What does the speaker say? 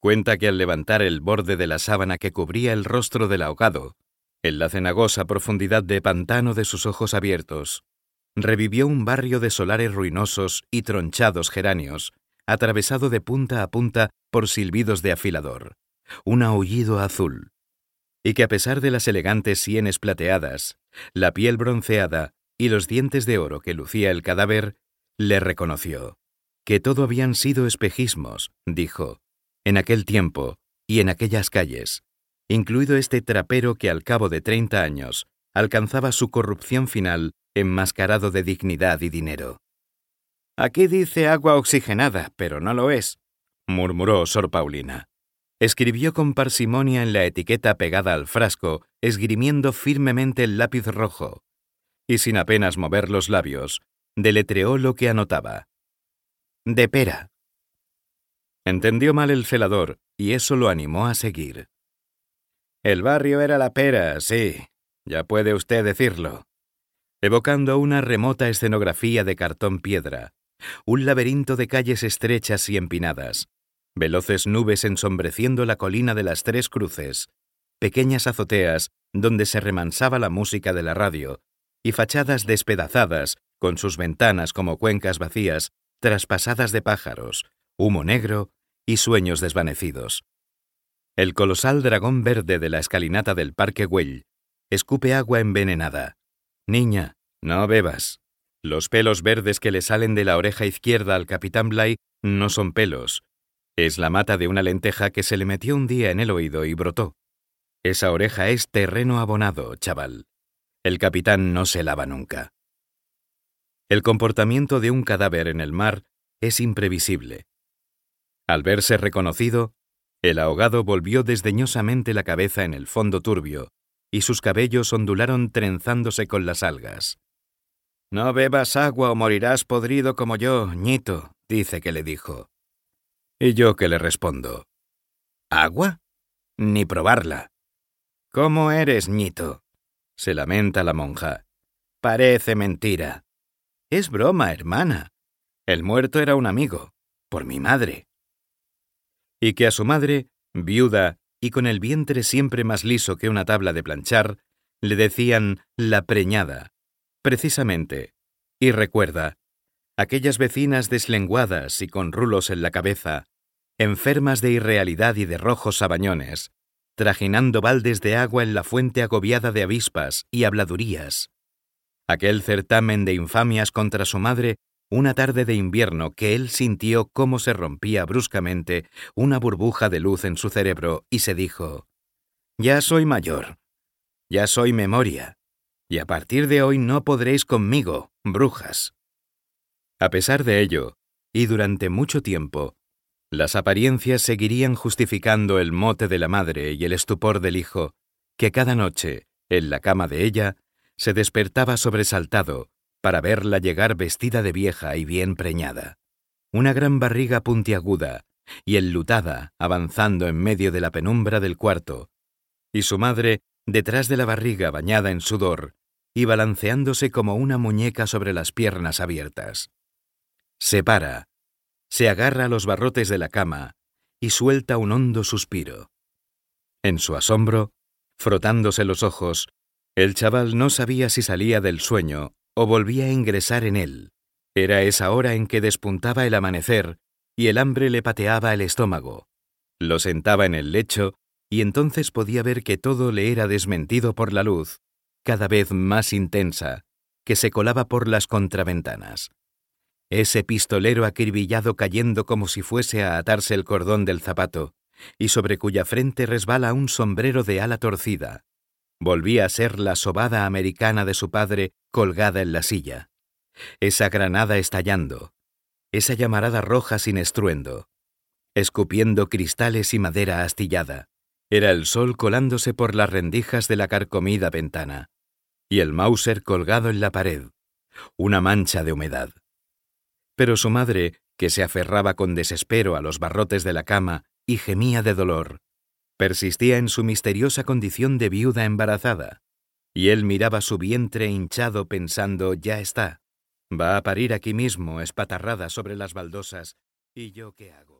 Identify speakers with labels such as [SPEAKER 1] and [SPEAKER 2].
[SPEAKER 1] Cuenta que al levantar el borde de la sábana que cubría el rostro del ahogado, en la cenagosa profundidad de pantano de sus ojos abiertos, revivió un barrio de solares ruinosos y tronchados geranios, atravesado de punta a punta por silbidos de afilador, un aullido azul, y que a pesar de las elegantes sienes plateadas, la piel bronceada y los dientes de oro que lucía el cadáver, le reconoció. Que todo habían sido espejismos, dijo, en aquel tiempo y en aquellas calles, incluido este trapero que al cabo de treinta años alcanzaba su corrupción final enmascarado de dignidad y dinero. Aquí dice agua oxigenada, pero no lo es, murmuró Sor Paulina. Escribió con parsimonia en la etiqueta pegada al frasco, esgrimiendo firmemente el lápiz rojo, y sin apenas mover los labios, deletreó lo que anotaba. De pera. Entendió mal el celador, y eso lo animó a seguir. El barrio era la pera, sí, ya puede usted decirlo. Evocando una remota escenografía de cartón piedra, un laberinto de calles estrechas y empinadas, veloces nubes ensombreciendo la colina de las Tres Cruces, pequeñas azoteas donde se remansaba la música de la radio, y fachadas despedazadas, con sus ventanas como cuencas vacías, traspasadas de pájaros, humo negro y sueños desvanecidos. El colosal dragón verde de la escalinata del Parque Güell escupe agua envenenada. Niña, no bebas. Los pelos verdes que le salen de la oreja izquierda al capitán Bly no son pelos. Es la mata de una lenteja que se le metió un día en el oído y brotó. Esa oreja es terreno abonado, chaval. El capitán no se lava nunca. El comportamiento de un cadáver en el mar es imprevisible. Al verse reconocido, el ahogado volvió desdeñosamente la cabeza en el fondo turbio, y sus cabellos ondularon trenzándose con las algas. No bebas agua o morirás podrido como yo, ñito, dice que le dijo. Y yo que le respondo. ¿Agua? Ni probarla. ¿Cómo eres, ñito? se lamenta la monja. Parece mentira. Es broma, hermana. El muerto era un amigo, por mi madre y que a su madre, viuda y con el vientre siempre más liso que una tabla de planchar, le decían la preñada, precisamente. Y recuerda, aquellas vecinas deslenguadas y con rulos en la cabeza, enfermas de irrealidad y de rojos sabañones, trajinando baldes de agua en la fuente agobiada de avispas y habladurías. Aquel certamen de infamias contra su madre una tarde de invierno que él sintió cómo se rompía bruscamente una burbuja de luz en su cerebro y se dijo, Ya soy mayor, ya soy memoria, y a partir de hoy no podréis conmigo, brujas. A pesar de ello, y durante mucho tiempo, las apariencias seguirían justificando el mote de la madre y el estupor del hijo, que cada noche, en la cama de ella, se despertaba sobresaltado para verla llegar vestida de vieja y bien preñada. Una gran barriga puntiaguda y enlutada avanzando en medio de la penumbra del cuarto, y su madre detrás de la barriga bañada en sudor y balanceándose como una muñeca sobre las piernas abiertas. Se para, se agarra a los barrotes de la cama y suelta un hondo suspiro. En su asombro, frotándose los ojos, el chaval no sabía si salía del sueño o volvía a ingresar en él. Era esa hora en que despuntaba el amanecer y el hambre le pateaba el estómago. Lo sentaba en el lecho y entonces podía ver que todo le era desmentido por la luz, cada vez más intensa, que se colaba por las contraventanas. Ese pistolero acribillado cayendo como si fuese a atarse el cordón del zapato, y sobre cuya frente resbala un sombrero de ala torcida, Volvía a ser la sobada americana de su padre colgada en la silla. Esa granada estallando. Esa llamarada roja sin estruendo. Escupiendo cristales y madera astillada. Era el sol colándose por las rendijas de la carcomida ventana. Y el Mauser colgado en la pared. Una mancha de humedad. Pero su madre, que se aferraba con desespero a los barrotes de la cama y gemía de dolor, Persistía en su misteriosa condición de viuda embarazada, y él miraba su vientre hinchado pensando, ya está, va a parir aquí mismo, espatarrada sobre las baldosas, ¿y yo qué hago?